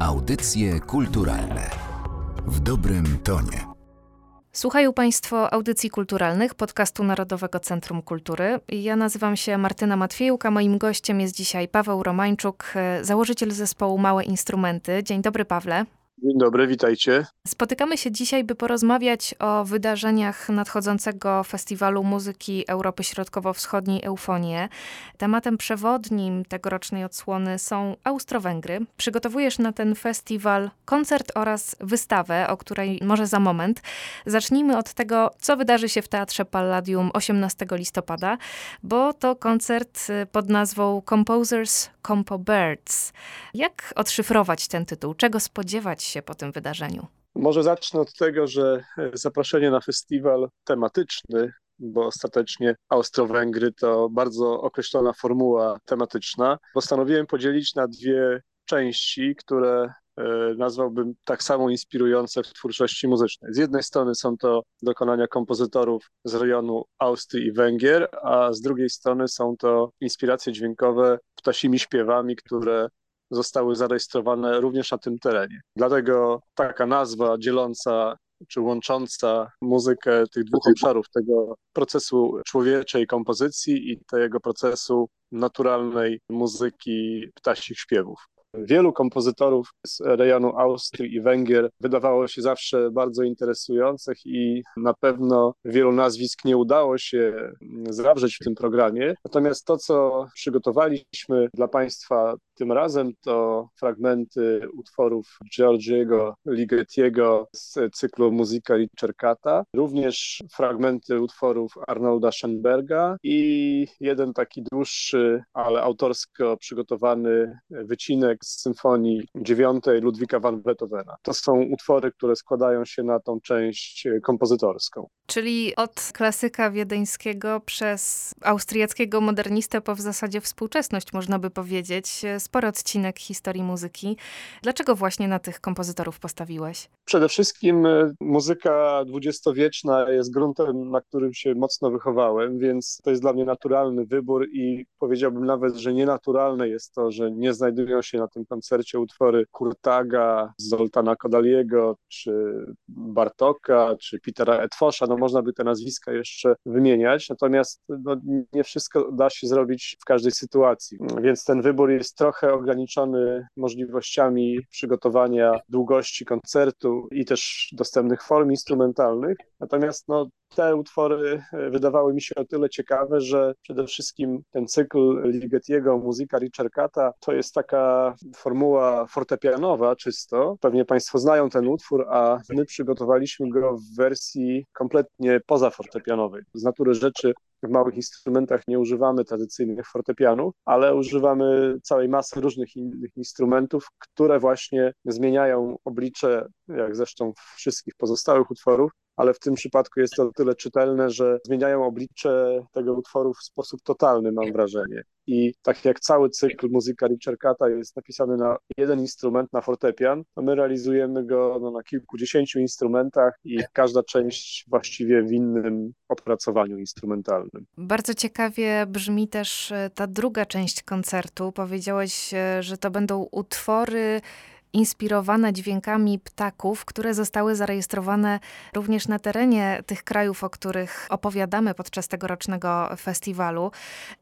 Audycje kulturalne w dobrym tonie. Słuchają Państwo audycji kulturalnych podcastu Narodowego Centrum Kultury. Ja nazywam się Martyna Matwiejuka. Moim gościem jest dzisiaj Paweł Romańczuk, założyciel zespołu Małe Instrumenty. Dzień dobry, Pawle. Dzień dobry, witajcie. Spotykamy się dzisiaj, by porozmawiać o wydarzeniach nadchodzącego Festiwalu Muzyki Europy Środkowo-Wschodniej Eufonie. Tematem przewodnim tegorocznej odsłony są Austro-Węgry. Przygotowujesz na ten festiwal koncert oraz wystawę, o której może za moment. Zacznijmy od tego, co wydarzy się w Teatrze Palladium 18 listopada, bo to koncert pod nazwą Composers Compo Birds. Jak odszyfrować ten tytuł? Czego spodziewać się po tym wydarzeniu? Może zacznę od tego, że zaproszenie na festiwal tematyczny bo ostatecznie Austro-Węgry to bardzo określona formuła tematyczna. Postanowiłem podzielić na dwie części, które e, nazwałbym tak samo inspirujące w twórczości muzycznej. Z jednej strony są to dokonania kompozytorów z rejonu Austrii i Węgier, a z drugiej strony są to inspiracje dźwiękowe ptasimi śpiewami, które zostały zarejestrowane również na tym terenie. Dlatego taka nazwa dzieląca czy łącząca muzykę tych dwóch obszarów, tego procesu człowieczej kompozycji i tego procesu naturalnej muzyki ptasich śpiewów. Wielu kompozytorów z rejonu Austrii i Węgier wydawało się zawsze bardzo interesujących i na pewno wielu nazwisk nie udało się zawrzeć w tym programie. Natomiast to, co przygotowaliśmy dla Państwa tym razem, to fragmenty utworów Georgiego Ligetiego z cyklu Muzyka Ricercata, również fragmenty utworów Arnolda Schoenberga i jeden taki dłuższy, ale autorsko przygotowany wycinek z symfonii dziewiątej Ludwika van Beethovena. To są utwory, które składają się na tą część kompozytorską. Czyli od klasyka wiedeńskiego przez austriackiego modernistę po w zasadzie współczesność, można by powiedzieć. Spory odcinek historii muzyki. Dlaczego właśnie na tych kompozytorów postawiłeś? Przede wszystkim e, muzyka dwudziestowieczna jest gruntem, na którym się mocno wychowałem, więc to jest dla mnie naturalny wybór i powiedziałbym nawet, że nienaturalne jest to, że nie znajdują się na tym koncercie utwory Kurtaga, Zoltana Kodaliego, czy Bartoka, czy Petera Etfosza. No można by te nazwiska jeszcze wymieniać, natomiast no, nie wszystko da się zrobić w każdej sytuacji, więc ten wybór jest trochę ograniczony możliwościami przygotowania długości koncertu i też dostępnych form instrumentalnych. Natomiast no, te utwory e, wydawały mi się o tyle ciekawe, że przede wszystkim ten cykl Ligetiego, muzyka Ricercata, to jest taka formuła fortepianowa czysto. Pewnie Państwo znają ten utwór, a my przygotowaliśmy go w wersji kompletnie pozafortepianowej. Z natury rzeczy w małych instrumentach nie używamy tradycyjnych fortepianów, ale używamy całej masy różnych innych instrumentów, które właśnie zmieniają oblicze, jak zresztą wszystkich pozostałych utworów, ale w tym przypadku jest to o tyle czytelne, że zmieniają oblicze tego utworu w sposób totalny, mam wrażenie. I tak jak cały cykl muzyka Ricercata jest napisany na jeden instrument, na fortepian, to my realizujemy go no, na kilkudziesięciu instrumentach i każda część właściwie w innym opracowaniu instrumentalnym. Bardzo ciekawie brzmi też e, ta druga część koncertu. Powiedziałeś, e, że to będą utwory inspirowane dźwiękami ptaków, które zostały zarejestrowane również na terenie tych krajów, o których opowiadamy podczas tegorocznego festiwalu.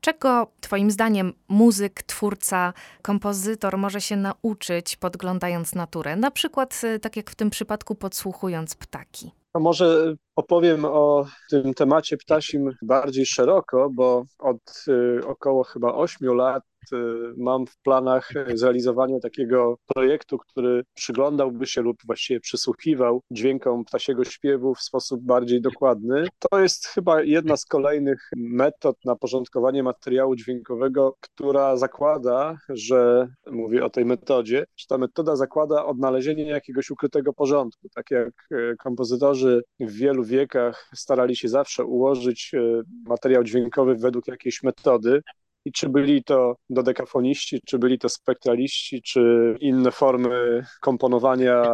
Czego Twoim zdaniem muzyk, twórca, kompozytor może się nauczyć, podglądając naturę? Na przykład, y, tak jak w tym przypadku, podsłuchując ptaki. A może opowiem o tym temacie ptasim bardziej szeroko, bo od y, około chyba 8 lat mam w planach zrealizowanie takiego projektu, który przyglądałby się lub właściwie przysłuchiwał dźwiękom ptasiego śpiewu w sposób bardziej dokładny. To jest chyba jedna z kolejnych metod na porządkowanie materiału dźwiękowego, która zakłada, że mówię o tej metodzie, że ta metoda zakłada odnalezienie jakiegoś ukrytego porządku. Tak jak y, kompozytorzy w wielu wiekach starali się zawsze ułożyć y, materiał dźwiękowy według jakiejś metody, i czy byli to dodekafoniści, czy byli to spektraliści, czy inne formy komponowania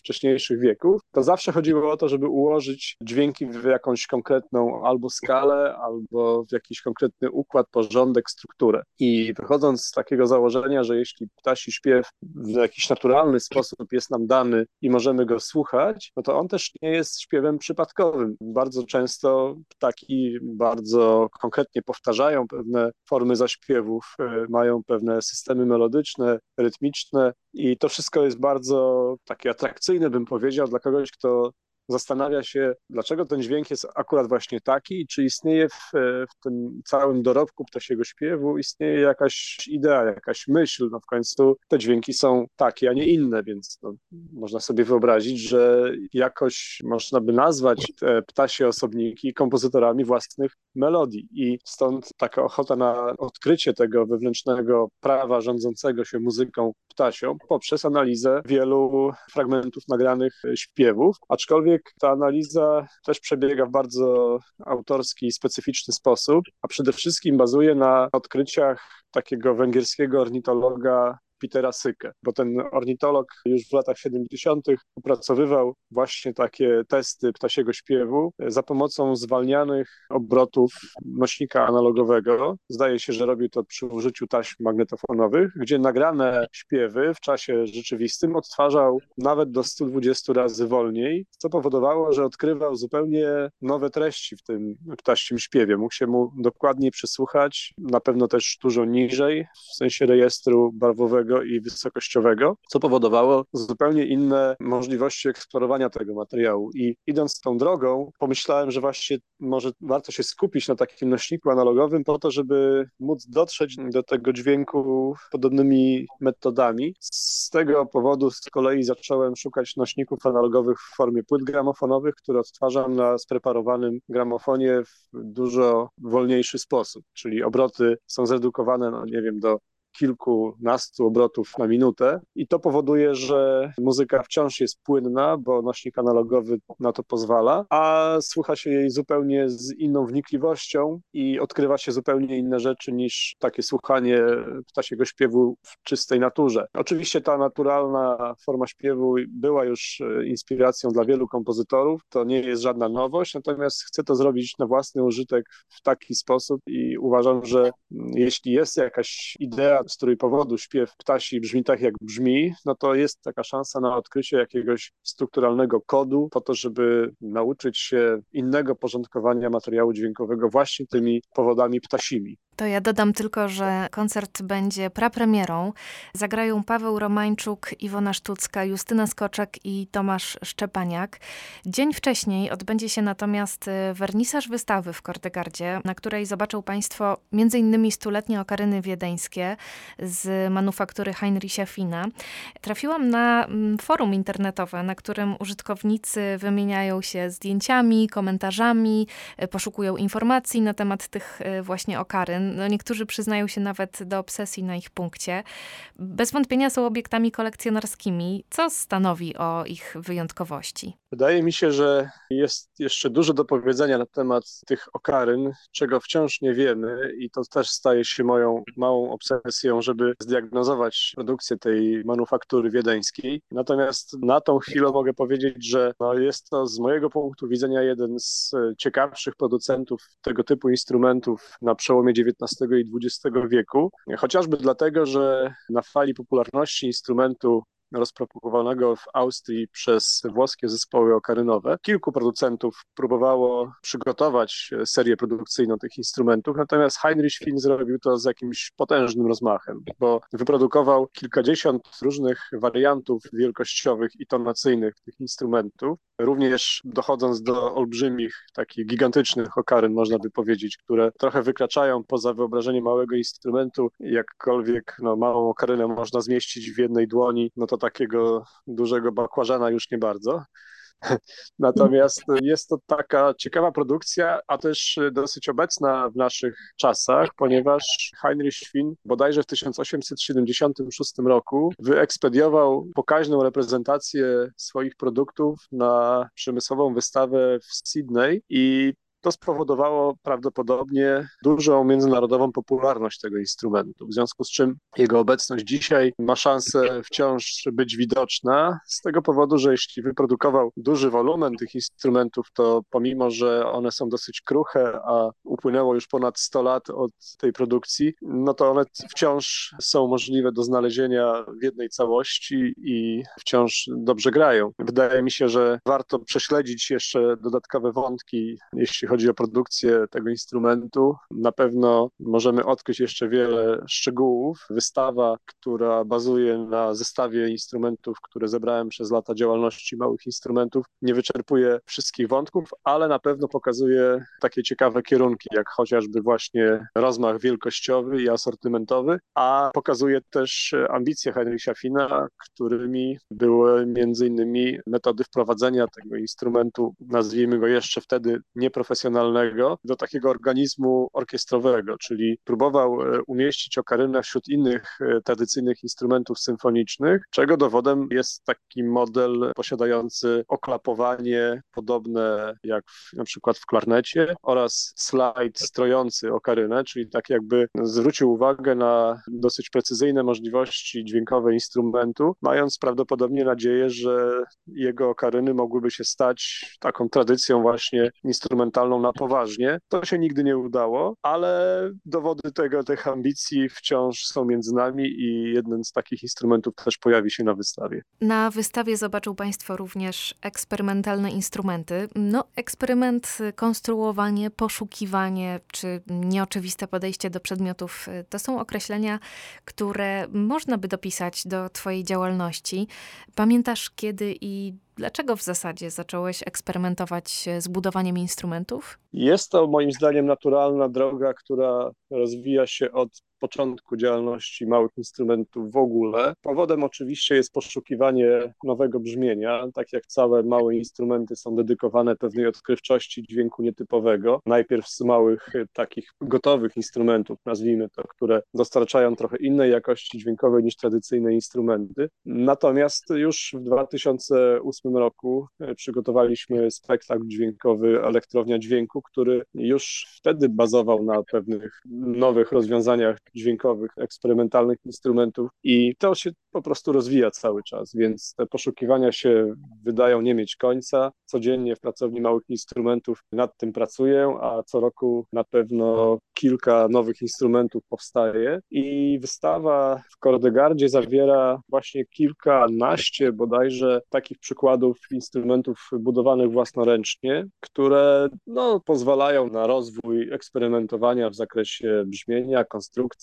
wcześniejszych wieków, to zawsze chodziło o to, żeby ułożyć dźwięki w jakąś konkretną albo skalę, albo w jakiś konkretny układ, porządek, strukturę. I wychodząc z takiego założenia, że jeśli ptasi śpiew w jakiś naturalny sposób jest nam dany i możemy go słuchać, no to on też nie jest śpiewem przypadkowym. Bardzo często ptaki bardzo konkretnie powtarzają pewne formy zaśpiewów, e, mają pewne systemy melodyczne, rytmiczne i to wszystko jest bardzo takie atrakcyjne, bym powiedział, dla kogoś, kto zastanawia się, dlaczego ten dźwięk jest akurat właśnie taki i czy istnieje w, w tym całym dorobku ptasiego śpiewu, istnieje jakaś idea, jakaś myśl. No w końcu te dźwięki są takie, a nie inne, więc no, można sobie wyobrazić, że jakoś można by nazwać te ptasie osobniki kompozytorami własnych melodii i stąd taka ochota na odkrycie tego wewnętrznego prawa rządzącego się muzyką ptasią poprzez analizę wielu fragmentów nagranych śpiewów, aczkolwiek ta analiza też przebiega w bardzo autorski i specyficzny sposób, a przede wszystkim bazuje na odkryciach takiego węgierskiego ornitologa Petera Sykę, bo ten ornitolog już w latach 70. opracowywał właśnie takie testy ptasiego śpiewu za pomocą zwalnianych obrotów nośnika analogowego. Zdaje się, że robił to przy użyciu taśm magnetofonowych, gdzie nagrane śpiewy w czasie rzeczywistym odtwarzał nawet do 120 razy wolniej, co powodowało, że odkrywał zupełnie nowe treści w tym ptasim śpiewie. Mógł się mu dokładniej przysłuchać, na pewno też dużo niżej, w sensie rejestru barwowego i wysokościowego, co powodowało zupełnie inne możliwości eksplorowania tego materiału. I idąc tą drogą, pomyślałem, że właśnie może warto się skupić na takim nośniku analogowym po to, żeby móc dotrzeć do tego dźwięku podobnymi metodami. Z tego powodu z kolei zacząłem szukać nośników analogowych w formie płyt gramofonowych, które odtwarzam na spreparowanym gramofonie w dużo wolniejszy sposób, czyli obroty są zredukowane, no nie wiem, do kilkunastu obrotów na minutę i to powoduje, że muzyka wciąż jest płynna, bo nośnik analogowy na to pozwala, a słucha się jej zupełnie z inną wnikliwością i odkrywa się zupełnie inne rzeczy niż takie słuchanie ptasiego śpiewu w czystej naturze. Oczywiście ta naturalna forma śpiewu była już e, inspiracją dla wielu kompozytorów, to nie jest żadna nowość, natomiast chcę to zrobić na własny użytek w taki sposób i uważam, że mm, jeśli jest jakaś idea, z której powodu śpiew ptasi brzmi tak, jak brzmi, no to jest taka szansa na odkrycie jakiegoś strukturalnego kodu po to, żeby nauczyć się innego porządkowania materiału dźwiękowego właśnie tymi powodami ptasimi. To ja dodam tylko, że koncert będzie prapremierą. Zagrają Paweł Romańczuk, Iwona Sztucka, Justyna Skoczek i Tomasz Szczepaniak. Dzień wcześniej odbędzie się natomiast y, wernisaż wystawy w Kordegardzie, na której zobaczą Państwo m.in. stuletnie okaryny wiedeńskie z manufaktury Heinricha Fina. Trafiłam na mm, forum internetowe, na którym użytkownicy wymieniają się zdjęciami, komentarzami, y, poszukują informacji na temat tych y, właśnie okaryn. No niektórzy przyznają się nawet do obsesji na ich punkcie. Bez wątpienia są obiektami kolekcjonerskimi, co stanowi o ich wyjątkowości. Wydaje mi się, że jest jeszcze dużo do powiedzenia na temat tych okaryn, czego wciąż nie wiemy i to też staje się moją małą obsesją, żeby zdiagnozować produkcję tej manufaktury wiedeńskiej. Natomiast na tą chwilę mogę powiedzieć, że no jest to z mojego punktu widzenia jeden z ciekawszych producentów tego typu instrumentów na przełomie XIX i XX wieku, chociażby dlatego, że na fali popularności instrumentu rozpropagowanego w Austrii przez włoskie zespoły okarynowe. Kilku producentów próbowało przygotować serię produkcyjną tych instrumentów, natomiast Heinrich Finn zrobił to z jakimś potężnym rozmachem, bo wyprodukował kilkadziesiąt różnych wariantów wielkościowych i tonacyjnych tych instrumentów, również dochodząc do olbrzymich, takich gigantycznych okaryn, można by powiedzieć, które trochę wykraczają poza wyobrażenie małego instrumentu, jakkolwiek no, małą okarynę można zmieścić w jednej dłoni, no to takiego dużego bakłażana już nie bardzo. Natomiast jest to taka ciekawa produkcja, a też dosyć obecna w naszych czasach, ponieważ Heinrich Schwinn bodajże w 1876 roku wyekspediował pokaźną reprezentację swoich produktów na przemysłową wystawę w Sydney i to spowodowało prawdopodobnie dużą międzynarodową popularność tego instrumentu, w związku z czym jego obecność dzisiaj ma szansę wciąż być widoczna, z tego powodu, że jeśli wyprodukował duży wolumen tych instrumentów, to pomimo, że one są dosyć kruche, a upłynęło już ponad 100 lat od tej produkcji, no to one wciąż są możliwe do znalezienia w jednej całości i wciąż dobrze grają. Wydaje mi się, że warto prześledzić jeszcze dodatkowe wątki, jeśli chodzi o produkcję tego instrumentu. Na pewno możemy odkryć jeszcze wiele szczegółów. Wystawa, która bazuje na zestawie instrumentów, które zebrałem przez lata działalności małych instrumentów, nie wyczerpuje wszystkich wątków, ale na pewno pokazuje takie ciekawe kierunki, jak chociażby właśnie rozmach wielkościowy i asortymentowy, a pokazuje też ambicje Heinricha Fina, którymi były między innymi metody wprowadzenia tego instrumentu, nazwijmy go jeszcze wtedy nieprofesjonalnego, do takiego organizmu orkiestrowego, czyli próbował e, umieścić okarynę wśród innych e, tradycyjnych instrumentów symfonicznych, czego dowodem jest taki model posiadający oklapowanie podobne jak w, na przykład w klarnecie oraz slajd strojący okarynę, czyli tak jakby zwrócił uwagę na dosyć precyzyjne możliwości dźwiękowe instrumentu, mając prawdopodobnie nadzieję, że jego okaryny mogłyby się stać taką tradycją właśnie instrumentalną na poważnie. To się nigdy nie udało, ale dowody tego, tych ambicji wciąż są między nami i jeden z takich instrumentów też pojawi się na wystawie. Na wystawie zobaczył Państwo również eksperymentalne instrumenty. No, eksperyment, konstruowanie, poszukiwanie czy nieoczywiste podejście do przedmiotów to są określenia, które można by dopisać do Twojej działalności. Pamiętasz, kiedy i Dlaczego w zasadzie zacząłeś eksperymentować z budowaniem instrumentów? Jest to moim zdaniem naturalna droga, która rozwija się od początku działalności małych instrumentów w ogóle. Powodem oczywiście jest poszukiwanie nowego brzmienia. Tak jak całe małe instrumenty są dedykowane pewnej odkrywczości dźwięku nietypowego. Najpierw z małych takich gotowych instrumentów, nazwijmy to, które dostarczają trochę innej jakości dźwiękowej niż tradycyjne instrumenty. Natomiast już w 2008 roku przygotowaliśmy spektakl dźwiękowy Elektrownia Dźwięku, który już wtedy bazował na pewnych nowych rozwiązaniach dźwiękowych, eksperymentalnych instrumentów i to się po prostu rozwija cały czas, więc te poszukiwania się wydają nie mieć końca. Codziennie w pracowni małych instrumentów nad tym pracuję, a co roku na pewno kilka nowych instrumentów powstaje i wystawa w Kordegardzie zawiera właśnie kilkanaście bodajże takich przykładów instrumentów budowanych własnoręcznie, które no, pozwalają na rozwój eksperymentowania w zakresie brzmienia, konstrukcji,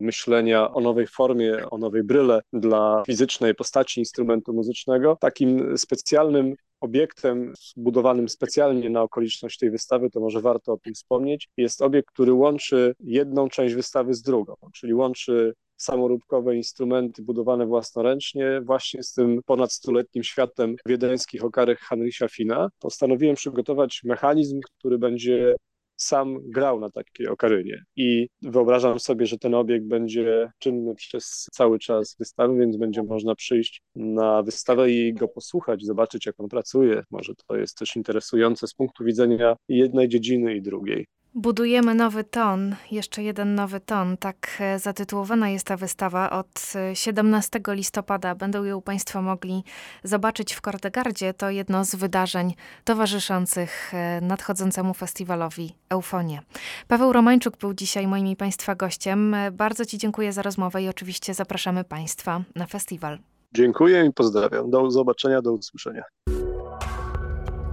myślenia o nowej formie, o nowej bryle dla fizycznej postaci instrumentu muzycznego. Takim specjalnym obiektem zbudowanym specjalnie na okoliczność tej wystawy, to może warto o tym wspomnieć, jest obiekt, który łączy jedną część wystawy z drugą, czyli łączy samoróbkowe instrumenty budowane własnoręcznie właśnie z tym ponad stuletnim światem wiedeńskich okarek Heinricha Fina. Postanowiłem przygotować mechanizm, który będzie sam grał na takiej okarynie i wyobrażam sobie, że ten obiekt będzie czynny przez cały czas wystawy, więc będzie można przyjść na wystawę i go posłuchać, zobaczyć jak on pracuje. Może to jest też interesujące z punktu widzenia jednej dziedziny i drugiej. Budujemy nowy ton, jeszcze jeden nowy ton. Tak e, zatytułowana jest ta wystawa. Od 17 e, listopada będą ją Państwo mogli zobaczyć w Kordegardzie. To jedno z wydarzeń towarzyszących e, nadchodzącemu festiwalowi Eufonie. Paweł Romańczuk był dzisiaj moim i Państwa gościem. Bardzo Ci dziękuję za rozmowę i oczywiście zapraszamy Państwa na festiwal. Dziękuję i pozdrawiam. Do zobaczenia, do usłyszenia.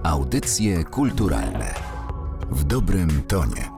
Audycje kulturalne w dobrym tonie.